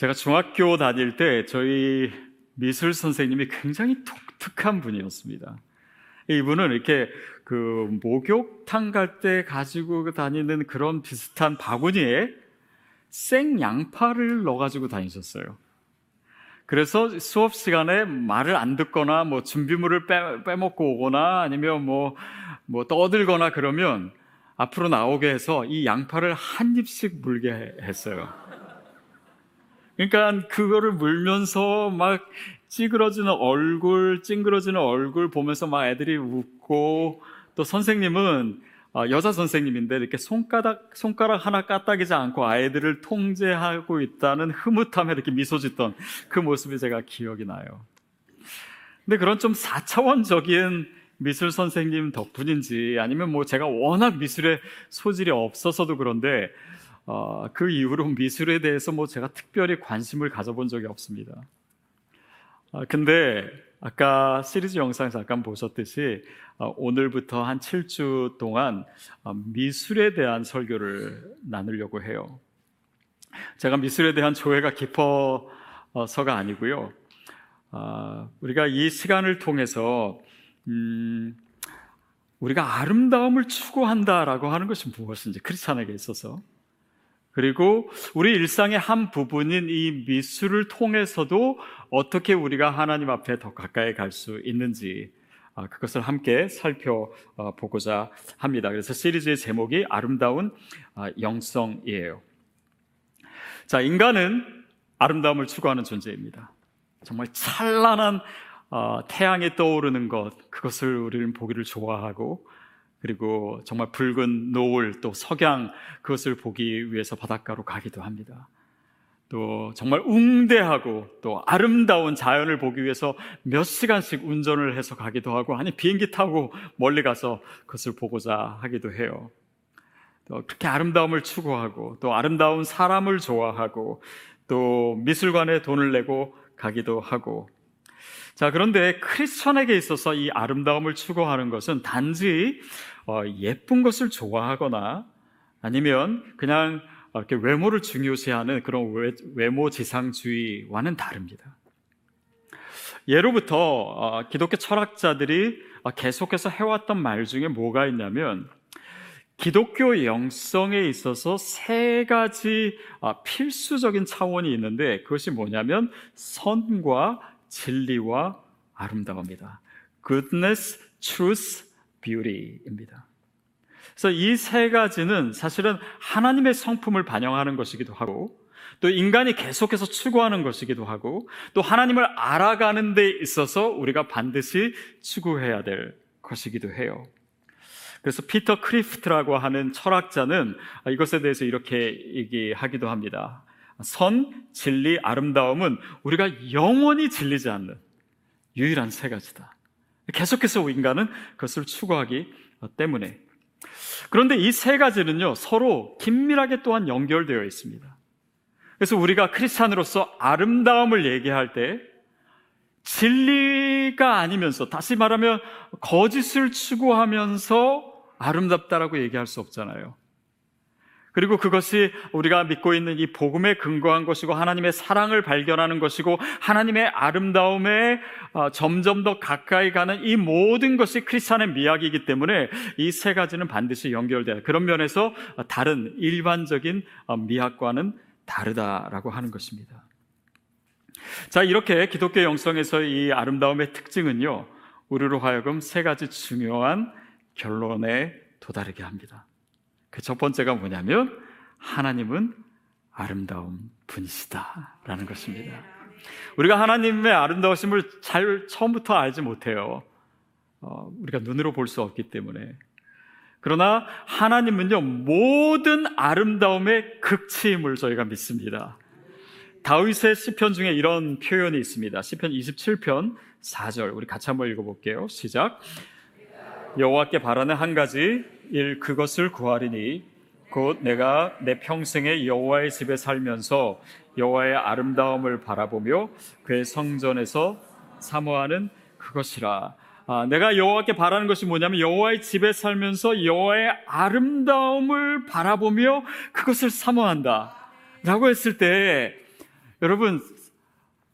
제가 중학교 다닐 때 저희 미술 선생님이 굉장히 독특한 분이었습니다. 이분은 이렇게 그 목욕탕 갈 때 가지고 다니는 그런 비슷한 바구니에 생 양파를 넣어가지고 다니셨어요. 그래서 수업 시간에 말을 안 듣거나 뭐 준비물을 빼, 빼먹고 오거나 아니면 뭐, 뭐 떠들거나 그러면 앞으로 나오게 해서 이 양파를 한 입씩 물게 했어요. 그러니까 그거를 물면서 막 찌그러지는 얼굴, 찡그러지는 얼굴 보면서 막 애들이 웃고 또 선생님은 어, 여자 선생님인데 이렇게 손가락 손가락 하나 까딱이지 않고 아이들을 통제하고 있다는 흐뭇함에 이렇게 미소 짓던 그 모습이 제가 기억이 나요. 근데 그런 좀 4차원적인 미술 선생님 덕분인지 아니면 뭐 제가 워낙 미술에 소질이 없어서도 그런데 어, 그 이후로 미술에 대해서 뭐 제가 특별히 관심을 가져본 적이 없습니다. 아, 근데 아까 시리즈 영상에서 잠깐 보셨듯이 어, 오늘부터 한 7주 동안 어, 미술에 대한 설교를 나누려고 해요. 제가 미술에 대한 조예가 깊어서가 아니고요. 아, 우리가 이 시간을 통해서 음, 우리가 아름다움을 추구한다라고 하는 것이 무엇인지 크리스찬에게 있어서 그리고 우리 일상의 한 부분인 이 미술을 통해서도 어떻게 우리가 하나님 앞에 더 가까이 갈 수 있는지 아, 그것을 함께 살펴보고자 합니다. 그래서 시리즈의 제목이 아름다운 아, 영성이에요. 자, 인간은 아름다움을 추구하는 존재입니다. 정말 찬란한 어, 태양이 떠오르는 것, 그것을 우리는 보기를 좋아하고 그리고 정말 붉은 노을 또 석양 그것을 보기 위해서 바닷가로 가기도 합니다. 또 정말 웅대하고 또 아름다운 자연을 보기 위해서 몇 시간씩 운전을 해서 가기도 하고 아니 비행기 타고 멀리 가서 그것을 보고자 하기도 해요. 또 그렇게 아름다움을 추구하고 또 아름다운 사람을 좋아하고 또 미술관에 돈을 내고 가기도 하고 자 그런데 크리스천에게 있어서 이 아름다움을 추구하는 것은 단지 어, 예쁜 것을 좋아하거나 아니면 그냥 이렇게 외모를 중요시하는 그런 외모 지상주의와는 다릅니다. 예로부터 어, 기독교 철학자들이 어, 계속해서 해왔던 말 중에 뭐가 있냐면 기독교 영성에 있어서 세 가지 필수적인 차원이 있는데 그것이 뭐냐면 선과 진리와 아름다움입니다. Goodness, Truth, beauty입니다. 그래서 이 세 가지는 사실은 하나님의 성품을 반영하는 것이기도 하고 또 인간이 계속해서 추구하는 것이기도 하고 또 하나님을 알아가는 데 있어서 우리가 반드시 추구해야 될 것이기도 해요. 그래서 피터 크리프트라고 하는 철학자는 이것에 대해서 이렇게 얘기하기도 합니다. 선, 진리, 아름다움은 우리가 영원히 질리지 않는 유일한 세 가지다. 계속해서 인간은 그것을 추구하기 때문에. 그런데 이 세 가지는요, 서로 긴밀하게 또한 연결되어 있습니다. 그래서 우리가 크리스찬으로서 아름다움을 얘기할 때 진리가 아니면서 다시 말하면 거짓을 추구하면서 아름답다라고 얘기할 수 없잖아요. 그리고 그것이 우리가 믿고 있는 이 복음에 근거한 것이고 하나님의 사랑을 발견하는 것이고 하나님의 아름다움에 어, 점점 더 가까이 가는 이 모든 것이 크리스찬의 미학이기 때문에 이 세 가지는 반드시 연결돼요. 그런 면에서 다른 일반적인 어, 미학과는 다르다라고 하는 것입니다. 자, 이렇게 기독교 영성에서 이 아름다움의 특징은요, 우리로 하여금 세 가지 중요한 결론에 도달하게 합니다. 그 첫 번째가 뭐냐면 하나님은 아름다운 분이시다라는 것입니다. 우리가 하나님의 아름다우심을 잘 처음부터 알지 못해요. 어, 우리가 눈으로 볼 수 없기 때문에. 그러나 하나님은요 모든 아름다움의 극치임을 저희가 믿습니다. 다윗의 시편 중에 이런 표현이 있습니다. 시편 27편 4절 우리 같이 한번 읽어 볼게요. 시작. 여호와께 바라는 한 가지 일 그것을 구하리니 곧 내가 내 평생에 여호와의 집에 살면서 여호와의 아름다움을 바라보며 그의 성전에서 사모하는 그것이라. 아, 내가 여호와께 바라는 것이 뭐냐면 여호와의 집에 살면서 여호와의 아름다움을 바라보며 그것을 사모한다. 라고 했을 때 여러분,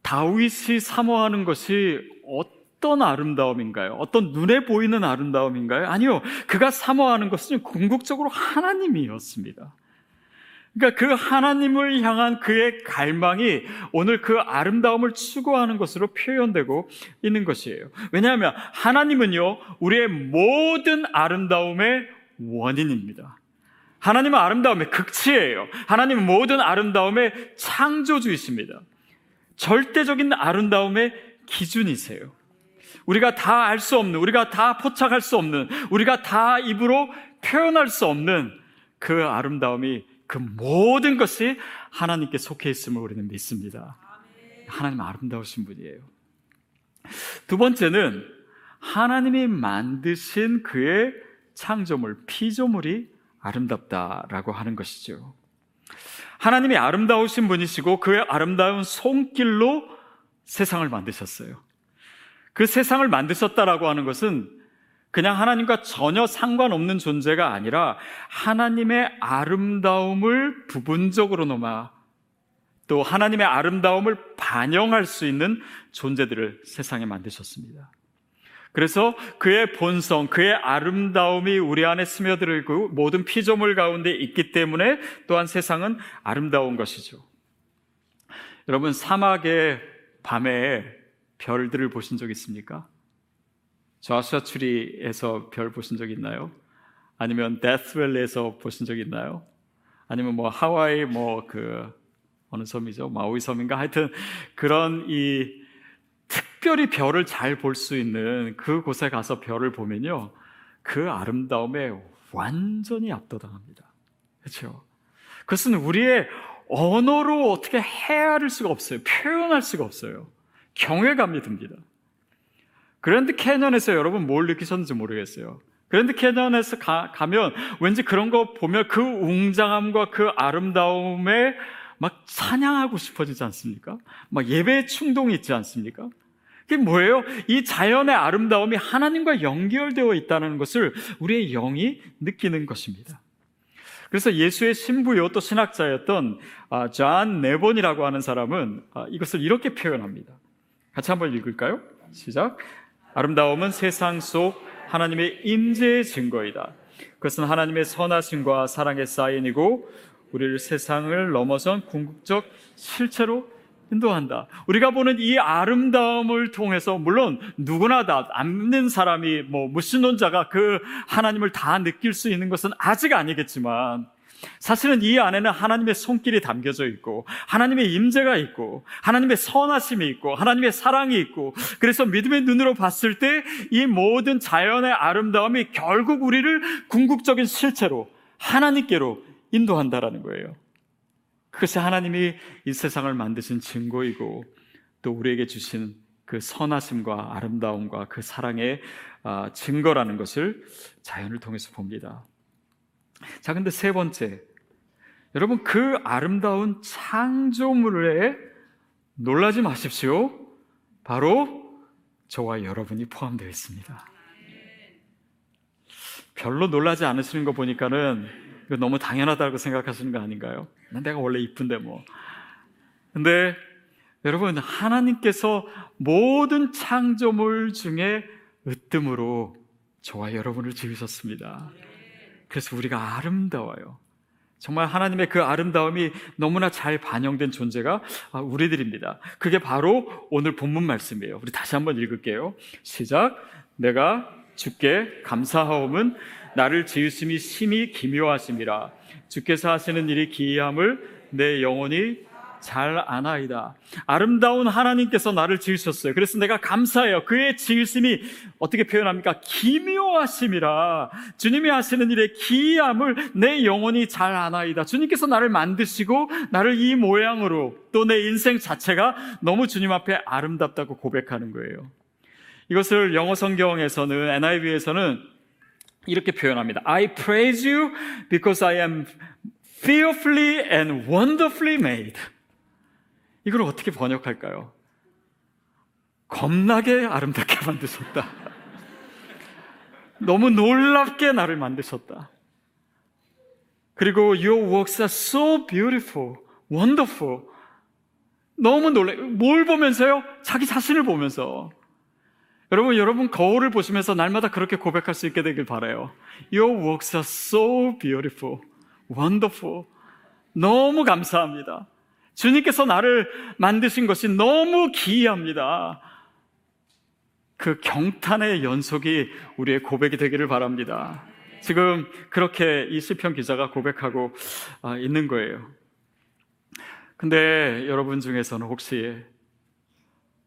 다윗이 사모하는 것이 어떤 아름다움인가요? 어떤 눈에 보이는 아름다움인가요? 아니요. 그가 사모하는 것은 궁극적으로 하나님이었습니다. 그러니까 그 하나님을 향한 그의 갈망이 오늘 그 아름다움을 추구하는 것으로 표현되고 있는 것이에요. 왜냐하면 하나님은요, 우리의 모든 아름다움의 원인입니다. 하나님은 아름다움의 극치예요. 하나님은 모든 아름다움의 창조주이십니다. 절대적인 아름다움의 기준이세요. 우리가 다 알 수 없는, 우리가 다 포착할 수 없는, 우리가 다 입으로 표현할 수 없는 그 아름다움이 그 모든 것이 하나님께 속해 있음을 우리는 믿습니다. 하나님 아름다우신 분이에요. 두 번째는 하나님이 만드신 그의 창조물, 피조물이 아름답다라고 하는 것이죠. 하나님이 아름다우신 분이시고 그의 아름다운 손길로 세상을 만드셨어요. 그 세상을 만드셨다라고 하는 것은 그냥 하나님과 전혀 상관없는 존재가 아니라 하나님의 아름다움을 부분적으로나마 또 하나님의 아름다움을 반영할 수 있는 존재들을 세상에 만드셨습니다. 그래서 그의 본성, 그의 아름다움이 우리 안에 스며들고 모든 피조물 가운데 있기 때문에 또한 세상은 아름다운 것이죠. 여러분, 사막의 밤에 별들을 보신 적 있습니까? 저수아 추리에서 별 보신 적 있나요? 아니면 데스웰리에서 보신 적 있나요? 아니면 뭐 하와이 뭐 그 어느 섬이죠? 마우이 섬인가? 하여튼 그런 이 특별히 별을 잘 볼 수 있는 그 곳에 가서 별을 보면요. 그 아름다움에 완전히 압도당합니다. 그렇죠? 그것은 우리의 언어로 어떻게 헤아릴 수가 없어요. 표현할 수가 없어요. 경외감이 듭니다. 그랜드 캐년에서 여러분 뭘 느끼셨는지 모르겠어요. 그랜드 캐년에서 가, 가면 왠지 그런 거 보면 그 웅장함과 그 아름다움에 막 찬양하고 싶어지지 않습니까? 막 예배 충동이 있지 않습니까? 그게 뭐예요? 이 자연의 아름다움이 하나님과 연결되어 있다는 것을 우리의 영이 느끼는 것입니다. 그래서 예수회 신부요 또 신학자였던 아, 존 네본이라고 하는 사람은 아, 이것을 이렇게 표현합니다. 같이 한번 읽을까요? 시작. 아름다움은 세상 속 하나님의 임재의 증거이다. 그것은 하나님의 선하심과 사랑의 사인이고 우리를 세상을 넘어선 궁극적 실체로 인도한다. 우리가 보는 이 아름다움을 통해서 물론 누구나 다 안는 사람이 뭐 무신론자가 그 하나님을 다 느낄 수 있는 것은 아직 아니겠지만 사실은 이 안에는 하나님의 손길이 담겨져 있고 하나님의 임재가 있고 하나님의 선하심이 있고 하나님의 사랑이 있고 그래서 믿음의 눈으로 봤을 때 이 모든 자연의 아름다움이 결국 우리를 궁극적인 실체로 하나님께로 인도한다라는 거예요. 그것이 하나님이 이 세상을 만드신 증거이고 또 우리에게 주신 그 선하심과 아름다움과 그 사랑의 아, 증거라는 것을 자연을 통해서 봅니다. 자, 근데 세 번째. 여러분, 그 아름다운 창조물에 놀라지 마십시오. 바로 저와 여러분이 포함되어 있습니다. 별로 놀라지 않으시는 거 보니까는 이거 너무 당연하다고 생각하시는 거 아닌가요? 내가 원래 이쁜데 뭐. 근데 여러분, 하나님께서 모든 창조물 중에 으뜸으로 저와 여러분을 지으셨습니다. 그래서 우리가 아름다워요. 정말 하나님의 그 아름다움이 너무나 잘 반영된 존재가 우리들입니다. 그게 바로 오늘 본문 말씀이에요. 우리 다시 한번 읽을게요. 시작. 내가 주께 감사하옴은 나를 지으심이 심히 기묘하심이라. 주께서 하시는 일이 기이함을 내 영혼이 잘 아나이다. 아름다운 하나님께서 나를 지으셨어요. 그래서 내가 감사해요. 그의 지으심이 어떻게 표현합니까? 기묘하심이라. 주님이 하시는 일의 기이함을 내 영혼이 잘 아나이다. 주님께서 나를 만드시고 나를 이 모양으로 또 내 인생 자체가 너무 주님 앞에 아름답다고 고백하는 거예요. 이것을 영어 성경에서는 NIV에서는 이렇게 표현합니다. I praise you because I am fearfully and wonderfully made. 이걸 어떻게 번역할까요? 겁나게 아름답게 만드셨다. 너무 놀랍게 나를 만드셨다. 그리고 your works are so beautiful, wonderful. 너무 놀래. 뭘 보면서요? 자기 자신을 보면서. 여러분, 여러분 거울을 보시면서 날마다 그렇게 고백할 수 있게 되길 바래요. Your works are so beautiful, wonderful. 너무 감사합니다. 주님께서 나를 만드신 것이 너무 기이합니다. 그 경탄의 연속이 우리의 고백이 되기를 바랍니다. 지금 그렇게 이 시편 기자가 고백하고 아, 있는 거예요. 근데 여러분 중에서는 혹시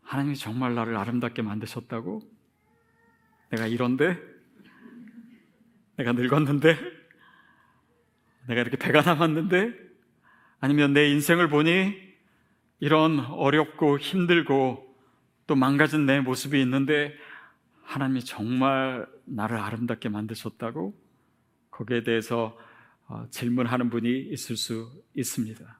하나님이 정말 나를 아름답게 만드셨다고? 내가 이런데? 내가 늙었는데? 내가 이렇게 배가 남았는데? 아니면 내 인생을 보니 이런 어렵고 힘들고 또 망가진 내 모습이 있는데 하나님이 정말 나를 아름답게 만드셨다고? 거기에 대해서 어, 질문하는 분이 있을 수 있습니다.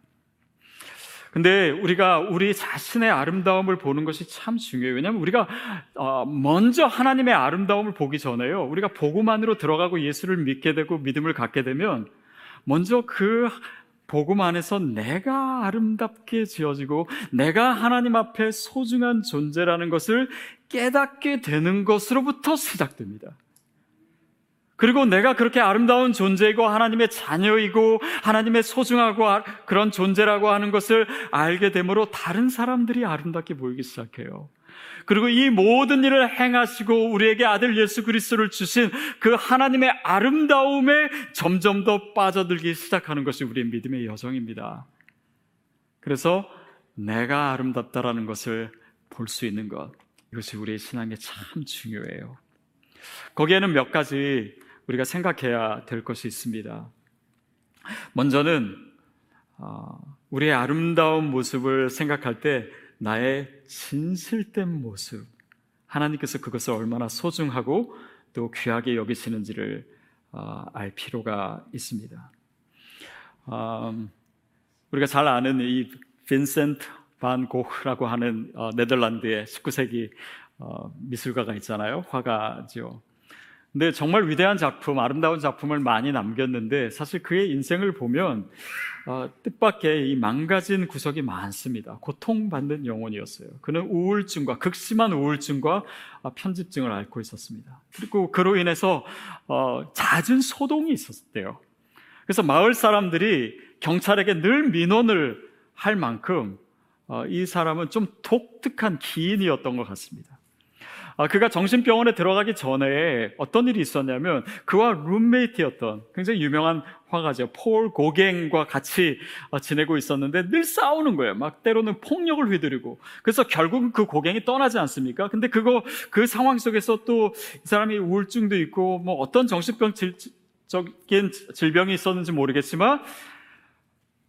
근데 우리가 우리 자신의 아름다움을 보는 것이 참 중요해요. 왜냐하면 우리가 어, 먼저 하나님의 아름다움을 보기 전에요. 우리가 안으로 들어가고 예수를 믿게 되고 믿음을 갖게 되면 먼저 그 복음 안에서 내가 아름답게 지어지고 내가 하나님 앞에 소중한 존재라는 것을 깨닫게 되는 것으로부터 시작됩니다. 그리고 내가 그렇게 아름다운 존재이고 하나님의 자녀이고 하나님의 소중하고 아, 그런 존재라고 하는 것을 알게 되므로 다른 사람들이 아름답게 보이기 시작해요. 그리고 이 모든 일을 행하시고 우리에게 아들 예수 그리스도를 주신 그 하나님의 아름다움에 점점 더 빠져들기 시작하는 것이 우리의 믿음의 여정입니다. 그래서 내가 아름답다라는 것을 볼 수 있는 것. 이것이 우리의 신앙에 참 중요해요. 거기에는 몇 가지 우리가 생각해야 될 것이 있습니다. 먼저는 어, 우리의 아름다운 모습을 생각할 때 나의 진실된 모습, 하나님께서 그것을 얼마나 소중하고 또 귀하게 여기시는지를 어, 알 필요가 있습니다. 음, 우리가 잘 아는 이 빈센트 반 고흐라고 하는 어, 네덜란드의 19세기 미술가가 있잖아요. 화가죠. 근데 정말 위대한 작품, 아름다운 작품을 많이 남겼는데 사실 그의 인생을 보면 어, 뜻밖의 이 망가진 구석이 많습니다. 고통받는 영혼이었어요. 그는 우울증과 극심한 우울증과 어, 편집증을 앓고 있었습니다. 그리고 그로 인해서 어, 잦은 소동이 있었대요. 그래서 마을 사람들이 경찰에게 늘 민원을 할 만큼 어, 이 사람은 좀 독특한 기인이었던 것 같습니다. 아, 그가 정신병원에 들어가기 전에 어떤 일이 있었냐면 그와 룸메이트였던 굉장히 유명한 화가죠. 폴 고갱과 같이 어, 지내고 있었는데 늘 싸우는 거예요. 막 때로는 폭력을 휘두르고. 그래서 결국은 그 고갱이 떠나지 않습니까? 근데 그거, 그 상황 속에서 또 이 사람이 우울증도 있고 뭐 어떤 정신병 적인 질병이 있었는지 모르겠지만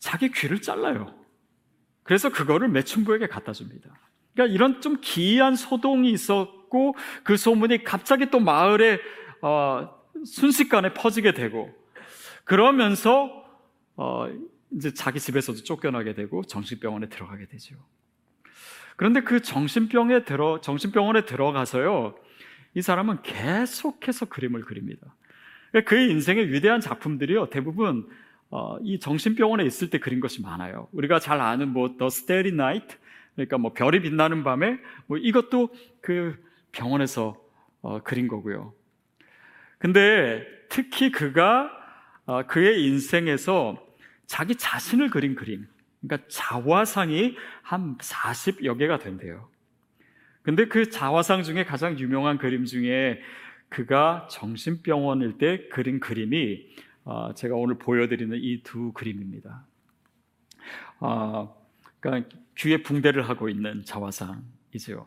자기 귀를 잘라요. 그래서 그거를 매춘부에게 갖다 줍니다. 그러니까 이런 좀 기이한 소동이 있었고 그 소문이 갑자기 또 마을에 어, 순식간에 퍼지게 되고 그러면서 어, 이제 자기 집에서도 쫓겨나게 되고 정신병원에 들어가게 되죠. 그런데 그 정신병에 들어 정신병원에 들어가서요 이 사람은 계속해서 그림을 그립니다. 그의 인생의 위대한 작품들이요 대부분 어, 이 정신병원에 있을 때 그린 것이 많아요. 우리가 잘 아는 뭐 The Starry Night 그러니까 뭐 별이 빛나는 밤에 뭐 이것도 그 병원에서 어, 그린 거고요. 근데 특히 그가 어, 그의 인생에서 자기 자신을 그린 그림, 그러니까 자화상이 한 40여 개가 된대요. 근데 그 자화상 중에 가장 유명한 그림 중에 그가 정신병원일 때 그린 그림이 어, 제가 오늘 보여드리는 이 두 그림입니다. 어, 그러니까 귀에 붕대를 하고 있는 자화상이죠.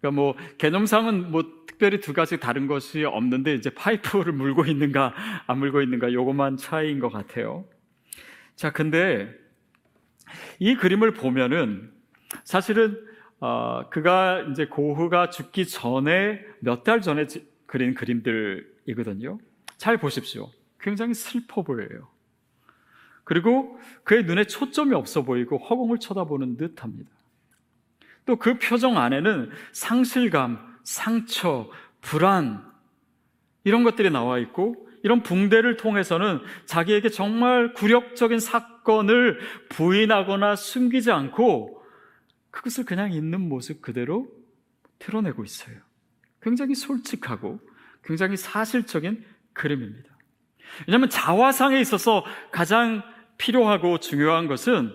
그러니까 뭐 개념상은 뭐 특별히 두 가지 다른 것이 없는데 이제 파이프를 물고 있는가 안 물고 있는가 요것만 차이인 것 같아요. 자, 근데 이 그림을 보면은 사실은 어, 그가 이제 고흐가 죽기 전에 몇 달 전에 그린 그림들이거든요. 잘 보십시오. 굉장히 슬퍼 보여요. 그리고 그의 눈에 초점이 없어 보이고 허공을 쳐다보는 듯 합니다. 또 그 표정 안에는 상실감, 상처, 불안, 이런 것들이 나와 있고, 이런 붕대를 통해서는 자기에게 정말 굴욕적인 사건을 부인하거나 숨기지 않고 그것을 그냥 있는 모습 그대로 드러내고 있어요. 굉장히 솔직하고 굉장히 사실적인 그림입니다. 왜냐하면 자화상에 있어서 가장 필요하고 중요한 것은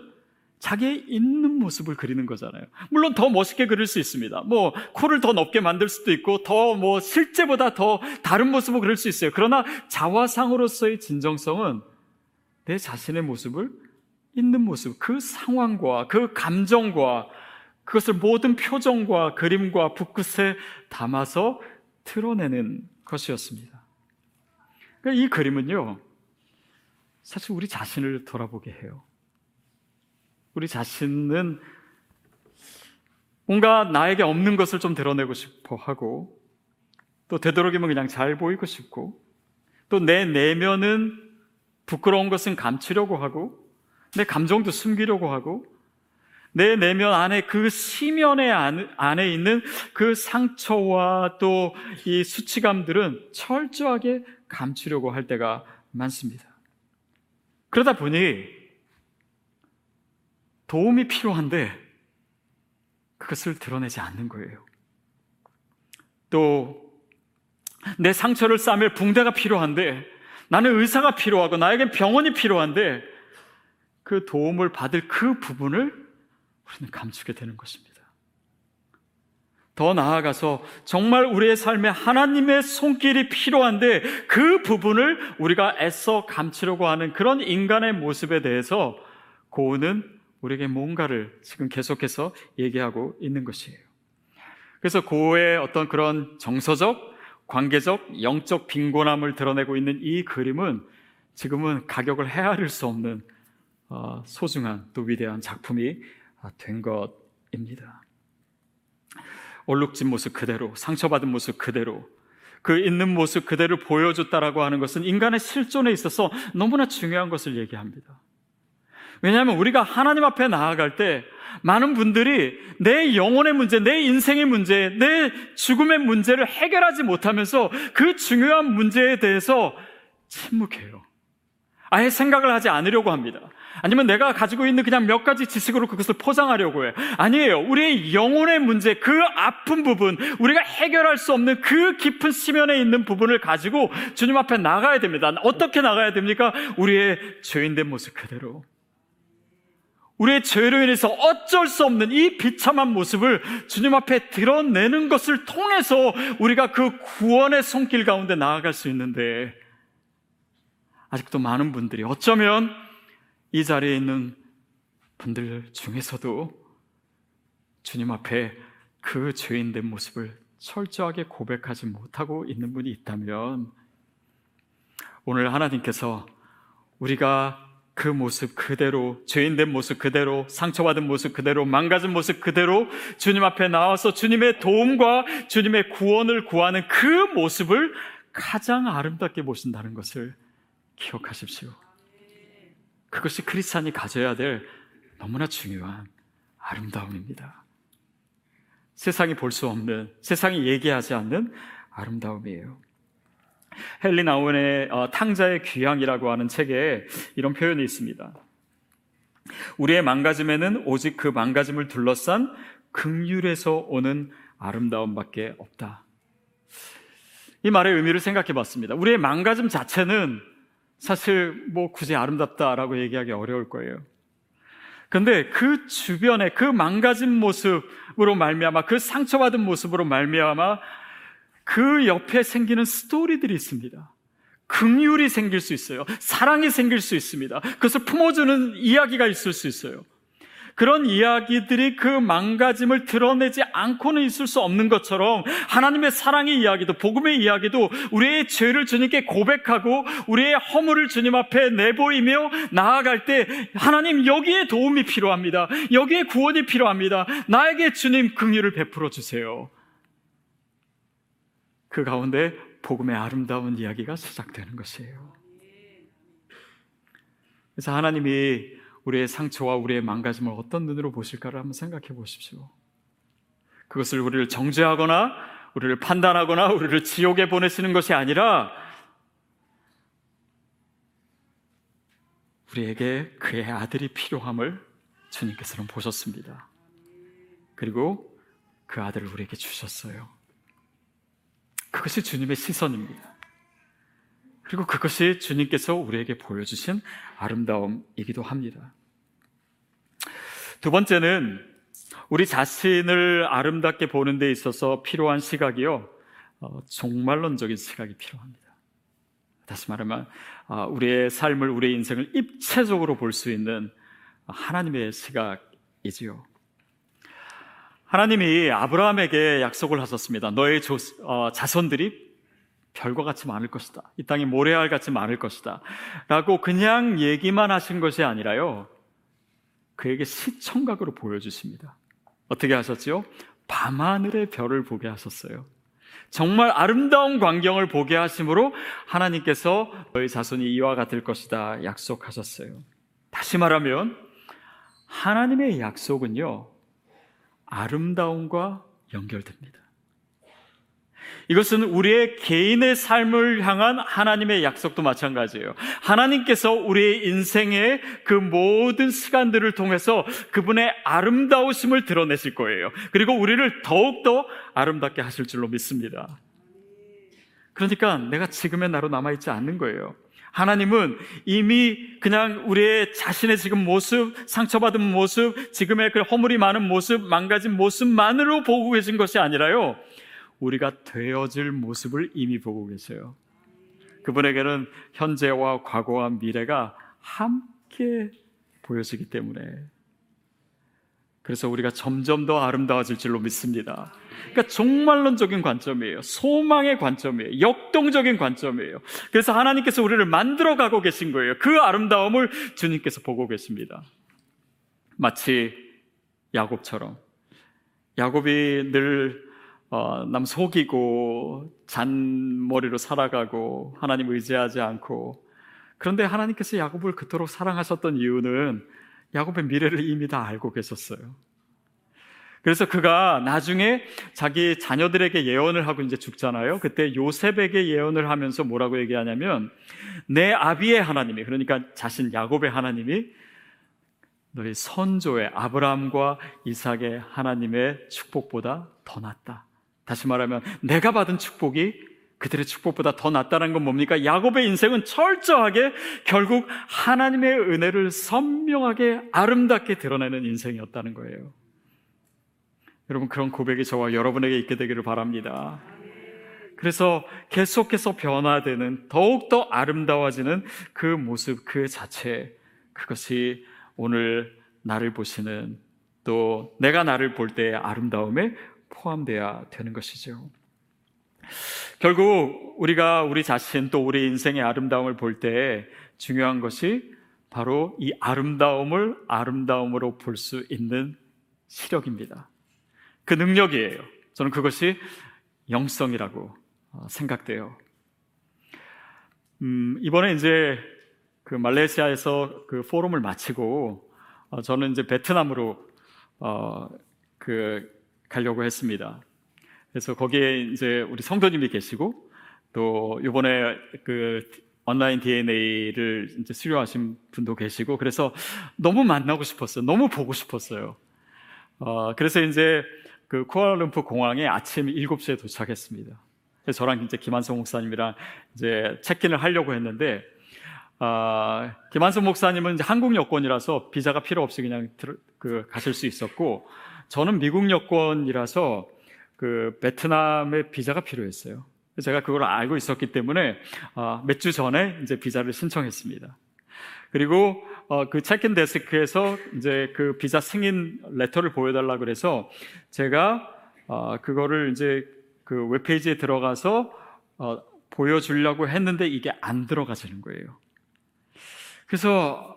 자기의 있는 모습을 그리는 거잖아요. 물론 더 멋있게 그릴 수 있습니다. 뭐 코를 더 높게 만들 수도 있고 더 뭐 실제보다 더 다른 모습을 그릴 수 있어요. 그러나 자화상으로서의 진정성은 내 자신의 모습을 있는 모습, 그 상황과 그 감정과 그것을 모든 표정과 그림과 붓끝에 담아서 드러내는 것이었습니다. 그러니까 이 그림은요, 사실 우리 자신을 돌아보게 해요. 우리 자신은 뭔가 나에게 없는 것을 좀 드러내고 싶어 하고, 또 되도록이면 그냥 잘 보이고 싶고, 또 내 내면은 부끄러운 것은 감추려고 하고, 내 감정도 숨기려고 하고, 내 내면 안에 그 시면의 안에 있는 그 상처와 또 이 수치감들은 철저하게 감추려고 할 때가 많습니다. 그러다 보니 도움이 필요한데 그것을 드러내지 않는 거예요. 또 내 상처를 싸맬 붕대가 필요한데 나는 의사가 필요하고 나에겐 병원이 필요한데 그 도움을 받을 그 부분을 우리는 감추게 되는 것입니다. 더 나아가서 정말 우리의 삶에 하나님의 손길이 필요한데 그 부분을 우리가 애써 감추려고 하는 그런 인간의 모습에 대해서 고은은 우리에게 뭔가를 지금 계속해서 얘기하고 있는 것이에요. 그래서 고의 어떤 그런 정서적, 관계적, 영적 빈곤함을 드러내고 있는 이 그림은 지금은 가격을 헤아릴 수 없는 어, 소중한 또 위대한 작품이 된 것입니다. 얼룩진 모습 그대로, 상처받은 모습 그대로, 그 있는 모습 그대로 보여줬다라고 하는 것은 인간의 실존에 있어서 너무나 중요한 것을 얘기합니다. 왜냐하면 우리가 하나님 앞에 나아갈 때 많은 분들이 내 영혼의 문제, 내 인생의 문제, 내 죽음의 문제를 해결하지 못하면서 그 중요한 문제에 대해서 침묵해요. 아예 생각을 하지 않으려고 합니다. 아니면 내가 가지고 있는 그냥 몇 가지 지식으로 그것을 포장하려고 해. 아니에요. 우리의 영혼의 문제, 그 아픈 부분, 우리가 해결할 수 없는 그 깊은 시면에 있는 부분을 가지고 주님 앞에 나가야 됩니다. 어떻게 나가야 됩니까? 우리의 죄인된 모습 그대로. 우리의 죄로 인해서 어쩔 수 없는 이 비참한 모습을 주님 앞에 드러내는 것을 통해서 우리가 그 구원의 손길 가운데 나아갈 수 있는데 아직도 많은 분들이 어쩌면 이 자리에 있는 분들 중에서도 주님 앞에 그 죄인된 모습을 철저하게 고백하지 못하고 있는 분이 있다면 오늘 하나님께서 우리가 그 모습 그대로, 죄인된 모습 그대로, 상처받은 모습 그대로, 망가진 모습 그대로 주님 앞에 나와서 주님의 도움과 주님의 구원을 구하는 그 모습을 가장 아름답게 보신다는 것을 기억하십시오. 그것이 크리스찬이 가져야 될 너무나 중요한 아름다움입니다. 세상이 볼 수 없는, 세상이 얘기하지 않는 아름다움이에요. 헨리 나운의 어, 탕자의 귀향이라고 하는 책에 이런 표현이 있습니다. 우리의 망가짐에는 오직 그 망가짐을 둘러싼 극률에서 오는 아름다움밖에 없다. 이 말의 의미를 생각해 봤습니다. 우리의 망가짐 자체는 사실 뭐 굳이 아름답다라고 얘기하기 어려울 거예요. 근데 그 주변에 그 망가진 모습으로 말미암아 그 상처받은 모습으로 말미암아 그 옆에 생기는 스토리들이 있습니다. 긍휼이 생길 수 있어요. 사랑이 생길 수 있습니다. 그것을 품어주는 이야기가 있을 수 있어요. 그런 이야기들이 그 망가짐을 드러내지 않고는 있을 수 없는 것처럼 하나님의 사랑의 이야기도 복음의 이야기도 우리의 죄를 주님께 고백하고 우리의 허물을 주님 앞에 내보이며 나아갈 때 하나님 여기에 도움이 필요합니다. 여기에 구원이 필요합니다. 나에게 주님 긍휼을 베풀어 주세요. 그 가운데 복음의 아름다운 이야기가 시작되는 것이에요. 그래서 하나님이 우리의 상처와 우리의 망가짐을 어떤 눈으로 보실까를 한번 생각해 보십시오. 그것을 우리를 정죄하거나 우리를 판단하거나 우리를 지옥에 보내시는 것이 아니라 우리에게 그의 아들이 필요함을 주님께서는 보셨습니다. 그리고 그 아들을 우리에게 주셨어요. 그것이 주님의 시선입니다. 그리고 그것이 주님께서 우리에게 보여주신 아름다움이기도 합니다. 두 번째는 우리 자신을 아름답게 보는 데 있어서 필요한 시각이요. 어, 종말론적인 시각이 필요합니다. 다시 말하면 어, 우리의 삶을 우리의 인생을 입체적으로 볼 수 있는 하나님의 시각이지요. 하나님이 아브라함에게 약속을 하셨습니다. 너의 조, 어, 자손들이 별과 같이 많을 것이다. 이 땅이 모래알 같이 많을 것이다. 라고 그냥 얘기만 하신 것이 아니라요. 그에게 시청각으로 보여주십니다. 어떻게 하셨지요? 밤하늘의 별을 보게 하셨어요. 정말 아름다운 광경을 보게 하심으로 하나님께서 너희 자손이 이와 같을 것이다 약속하셨어요. 다시 말하면 하나님의 약속은요, 아름다움과 연결됩니다. 이것은 우리의 개인의 삶을 향한 하나님의 약속도 마찬가지예요. 하나님께서 우리의 인생의 그 모든 시간들을 통해서 그분의 아름다우심을 드러내실 거예요. 그리고 우리를 더욱더 아름답게 하실 줄로 믿습니다. 그러니까 내가 지금의 나로 남아있지 않는 거예요. 하나님은 이미 그냥 우리의 자신의 지금 모습, 상처받은 모습, 지금의 그 허물이 많은 모습, 망가진 모습만으로 보고 계신 것이 아니라요. 우리가 되어질 모습을 이미 보고 계세요. 그분에게는 현재와 과거와 미래가 함께 보여지기 때문에 그래서 우리가 점점 더 아름다워질 줄로 믿습니다. 그러니까 종말론적인 관점이에요. 소망의 관점이에요. 역동적인 관점이에요. 그래서 하나님께서 우리를 만들어 가고 계신 거예요. 그 아름다움을 주님께서 보고 계십니다. 마치 야곱처럼 야곱이 늘 어, 남 속이고 잔머리로 살아가고 하나님 의지하지 않고 그런데 하나님께서 야곱을 그토록 사랑하셨던 이유는 야곱의 미래를 이미 다 알고 계셨어요. 그래서 그가 나중에 자기 자녀들에게 예언을 하고 이제 죽잖아요. 그때 요셉에게 예언을 하면서 뭐라고 얘기하냐면 내 아비의 하나님이 그러니까 자신 야곱의 하나님이 너희 선조의 아브라함과 이삭의 하나님의 축복보다 더 낫다. 다시 말하면 내가 받은 축복이 그들의 축복보다 더 낫다는 건 뭡니까? 야곱의 인생은 철저하게 결국 하나님의 은혜를 선명하게 아름답게 드러내는 인생이었다는 거예요. 여러분 그런 고백이 저와 여러분에게 있게 되기를 바랍니다. 그래서 계속해서 변화되는 더욱더 아름다워지는 그 모습 그 자체 그것이 오늘 나를 보시는 또 내가 나를 볼 때의 아름다움에 포함되어야 되는 것이죠. 결국 우리가 우리 자신 또 우리 인생의 아름다움을 볼 때 중요한 것이 바로 이 아름다움을 아름다움으로 볼 수 있는 시력입니다. 그 능력이에요. 저는 그것이 영성이라고 어, 생각돼요. 음, 이번에 이제 그 말레이시아에서 그 포럼을 마치고 어, 저는 이제 베트남으로 어, 그 가려고 했습니다. 그래서 거기에 이제 우리 성도님이 계시고 또 이번에 그 온라인 DNA를 이제 수료하신 분도 계시고 그래서 너무 만나고 싶었어요. 너무 보고 싶었어요. 어, 그래서 이제 그 쿠알라룸푸 공항에 아침 7시에 도착했습니다. 그래서 저랑 이제 김한성 목사님이랑 이제 체킨을 하려고 했는데 아, 김한성 목사님은 이제 한국 여권이라서 비자가 필요 없이 그냥 들, 그 가실 수 있었고 저는 미국 여권이라서 그 베트남의 비자가 필요했어요. 제가 그걸 알고 있었기 때문에 어, 몇주 전에 이제 비자를 신청했습니다. 그리고 어, 그 체크인 데스크에서 이제 그 비자 승인 레터를 보여달라 그래서 제가 어, 그거를 이제 그 웹페이지에 들어가서 어, 보여주려고 했는데 이게 안 들어가지는 거예요. 그래서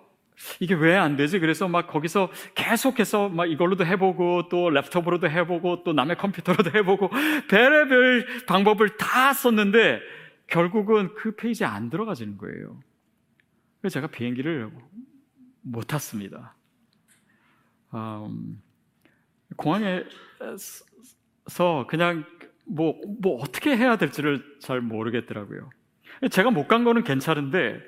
이게 왜 안 되지? 그래서 막 거기서 계속해서 막 이걸로도 해보고 또 랩톱으로도 해보고 또 남의 컴퓨터로도 해보고 별의별 방법을 다 썼는데 결국은 그 페이지에 안 들어가지는 거예요. 그래서 제가 비행기를 못 탔습니다. 음, 공항에서 그냥 뭐, 뭐 어떻게 해야 될지를 잘 모르겠더라고요. 제가 못 간 거는 괜찮은데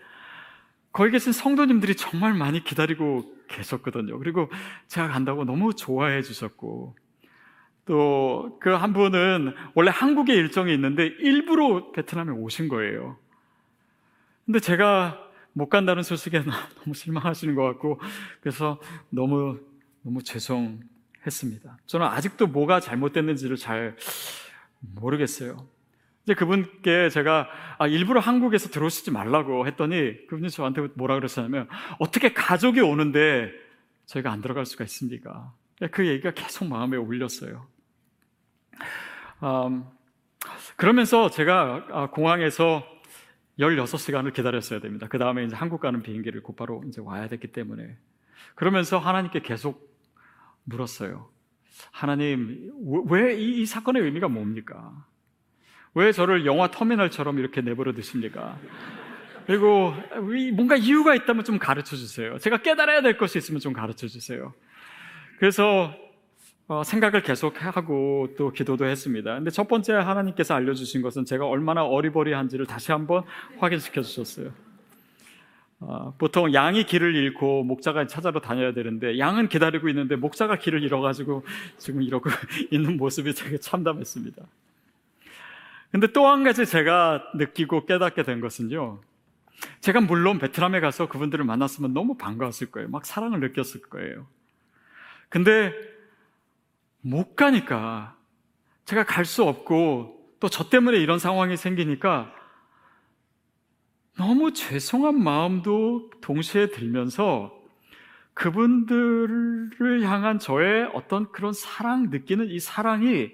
거기 계신 성도님들이 정말 많이 기다리고 계셨거든요. 그리고 제가 간다고 너무 좋아해 주셨고, 또 그 한 분은 원래 한국에 일정이 있는데 일부러 베트남에 오신 거예요. 근데 제가 못 간다는 소식에 너무 실망하시는 것 같고 그래서 너무 너무 죄송했습니다. 저는 아직도 뭐가 잘못됐는지를 잘 모르겠어요. 이제 그분께 제가 아, 일부러 한국에서 들어오시지 말라고 했더니 그분이 저한테 뭐라 그러셨냐면 어떻게 가족이 오는데 저희가 안 들어갈 수가 있습니까? 그 얘기가 계속 마음에 울렸어요. 음, 그러면서 제가 아, 공항에서 16시간을 기다렸어야 됩니다. 그 다음에 이제 한국 가는 비행기를 곧바로 이제 와야 됐기 때문에. 그러면서 하나님께 계속 물었어요. 하나님, 왜 이 사건의 의미가 뭡니까? 왜 저를 영화 터미널처럼 이렇게 내버려 두십니까? 그리고 뭔가 이유가 있다면 좀 가르쳐 주세요. 제가 깨달아야 될 것이 있으면 좀 가르쳐 주세요. 그래서 어, 생각을 계속 하고 또 기도도 했습니다. 근데 첫 번째 하나님께서 알려주신 것은 제가 얼마나 어리버리한지를 다시 한번 확인시켜 주셨어요. 어, 보통 양이 길을 잃고 목자가 찾아러 다녀야 되는데 양은 기다리고 있는데 목자가 길을 잃어가지고 지금 이러고 있는 모습이 되게 참담했습니다. 근데 또 한 가지 제가 느끼고 깨닫게 된 것은요. 제가 물론 베트남에 가서 그분들을 만났으면 너무 반가웠을 거예요. 막 사랑을 느꼈을 거예요. 근데 못 가니까 제가 갈 수 없고 또 저 때문에 이런 상황이 생기니까 너무 죄송한 마음도 동시에 들면서 그분들을 향한 저의 어떤 그런 사랑 느끼는 이 사랑이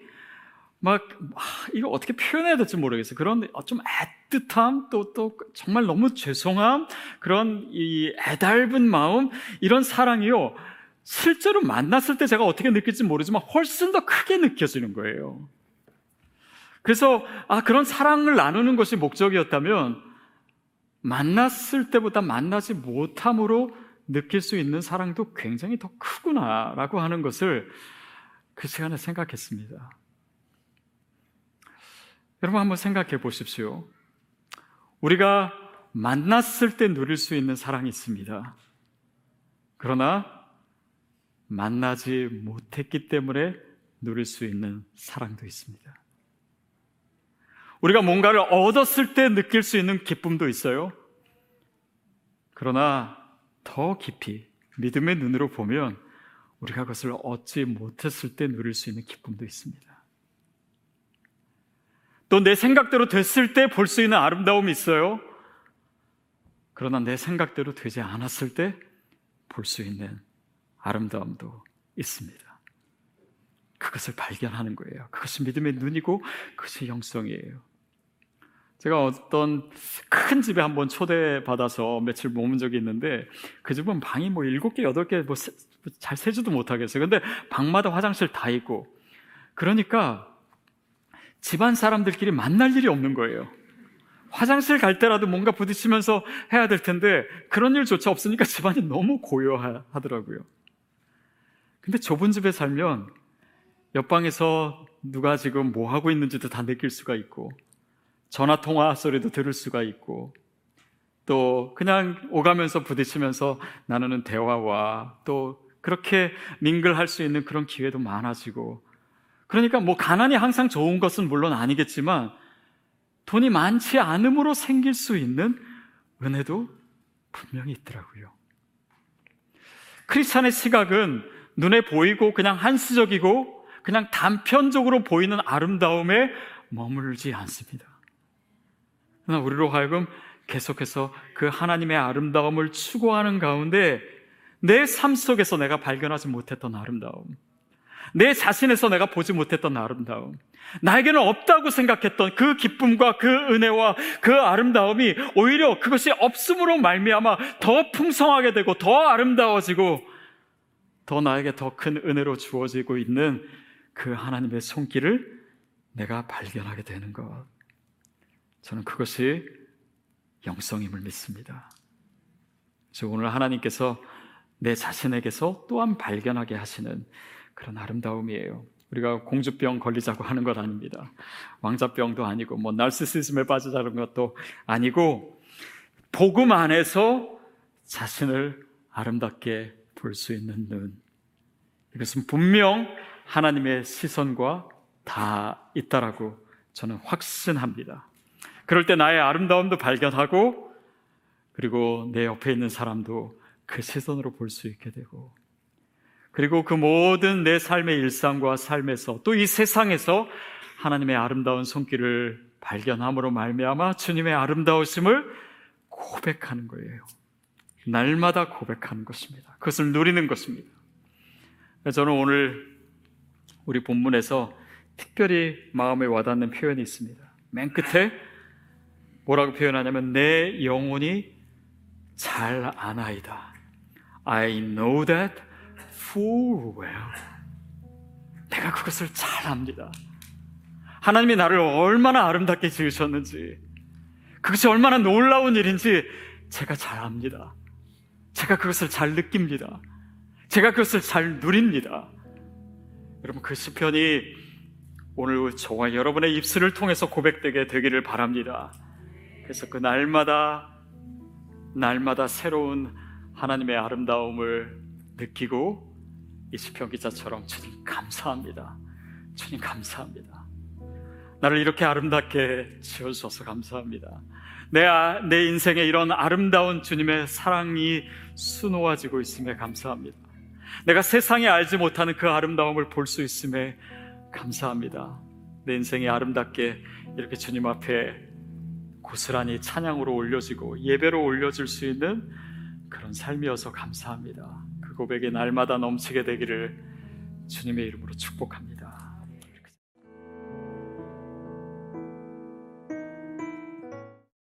막 아, 이거 어떻게 표현해야 될지 모르겠어요. 그런 좀 애틋함 또 또 정말 너무 죄송함 그런 이 애달은 마음 이런 사랑이요. 실제로 만났을 때 제가 어떻게 느낄지 모르지만 훨씬 더 크게 느껴지는 거예요. 그래서 아 그런 사랑을 나누는 것이 목적이었다면 만났을 때보다 만나지 못함으로 느낄 수 있는 사랑도 굉장히 더 크구나라고 하는 것을 그 시간에 생각했습니다. 여러분 한번 생각해 보십시오. 우리가 만났을 때 누릴 수 있는 사랑이 있습니다. 그러나 만나지 못했기 때문에 누릴 수 있는 사랑도 있습니다. 우리가 뭔가를 얻었을 때 느낄 수 있는 기쁨도 있어요. 그러나 더 깊이 믿음의 눈으로 보면 우리가 그것을 얻지 못했을 때 누릴 수 있는 기쁨도 있습니다. 또 내 생각대로 됐을 때 볼 수 있는 아름다움이 있어요. 그러나 내 생각대로 되지 않았을 때 볼 수 있는 아름다움도 있습니다. 그것을 발견하는 거예요. 그것이 믿음의 눈이고 그것이 영성이에요. 제가 어떤 큰 집에 한번 초대받아서 며칠 머문 적이 있는데 그 집은 방이 뭐 일곱 개, 여덟 개 뭐 잘 세지도 못하겠어요. 근데 방마다 화장실 다 있고 그러니까 집안 사람들끼리 만날 일이 없는 거예요. 화장실 갈 때라도 뭔가 부딪히면서 해야 될 텐데 그런 일조차 없으니까 집안이 너무 고요하더라고요. 근데 좁은 집에 살면 옆방에서 누가 지금 뭐 하고 있는지도 다 느낄 수가 있고 전화 통화 소리도 들을 수가 있고 또 그냥 오가면서 부딪히면서 나누는 대화와 또 그렇게 민글할 수 있는 그런 기회도 많아지고 그러니까 뭐 가난이 항상 좋은 것은 물론 아니겠지만 돈이 많지 않음으로 생길 수 있는 은혜도 분명히 있더라고요. 크리스찬의 시각은 눈에 보이고 그냥 한시적이고 그냥 단편적으로 보이는 아름다움에 머물지 않습니다. 그러나 우리로 하여금 계속해서 그 하나님의 아름다움을 추구하는 가운데 내 삶 속에서 내가 발견하지 못했던 아름다움, 내 자신에서 내가 보지 못했던 아름다움, 나에게는 없다고 생각했던 그 기쁨과 그 은혜와 그 아름다움이 오히려 그것이 없음으로 말미암아 더 풍성하게 되고 더 아름다워지고 더 나에게 더 큰 은혜로 주어지고 있는 그 하나님의 손길을 내가 발견하게 되는 것. 저는 그것이 영성임을 믿습니다. 그래서 오늘 하나님께서 내 자신에게서 또한 발견하게 하시는 그런 아름다움이에요. 우리가 공주병 걸리자고 하는 것 아닙니다. 왕자병도 아니고, 뭐, 날시시즘에 빠지자는 것도 아니고, 복음 안에서 자신을 아름답게 볼 수 있는 눈. 이것은 분명 하나님의 시선과 다 있다라고 저는 확신합니다. 그럴 때 나의 아름다움도 발견하고 그리고 내 옆에 있는 사람도 그 시선으로 볼 수 있게 되고 그리고 그 모든 내 삶의 일상과 삶에서 또 이 세상에서 하나님의 아름다운 손길을 발견함으로 말미암아 주님의 아름다우심을 고백하는 거예요. 날마다 고백하는 것입니다. 그것을 누리는 것입니다. 저는 오늘 우리 본문에서 특별히 마음에 와닿는 표현이 있습니다. 맨 끝에 뭐라고 표현하냐면 내 영혼이 잘 아나이다. I know that full well. 내가 그것을 잘 압니다. 하나님이 나를 얼마나 아름답게 지으셨는지, 그것이 얼마나 놀라운 일인지 제가 잘 압니다. 제가 그것을 잘 느낍니다. 제가 그것을 잘 누립니다. 여러분 그 시편이 오늘 저와 여러분의 입술을 통해서 고백되게 되기를 바랍니다. 그래서 그 날마다 날마다 새로운 하나님의 아름다움을 느끼고 이 시편 기자처럼 주님 감사합니다. 주님 감사합니다. 나를 이렇게 아름답게 지어주셔서 감사합니다. 내, 아, 내 인생에 이런 아름다운 주님의 사랑이 수놓아지고 있음에 감사합니다. 내가 세상에 알지 못하는 그 아름다움을 볼 수 있음에 감사합니다. 내 인생이 아름답게 이렇게 주님 앞에 고스란히 찬양으로 올려지고 예배로 올려질 수 있는 그런 삶이어서 감사합니다. 그 고백이 날마다 넘치게 되기를 주님의 이름으로 축복합니다.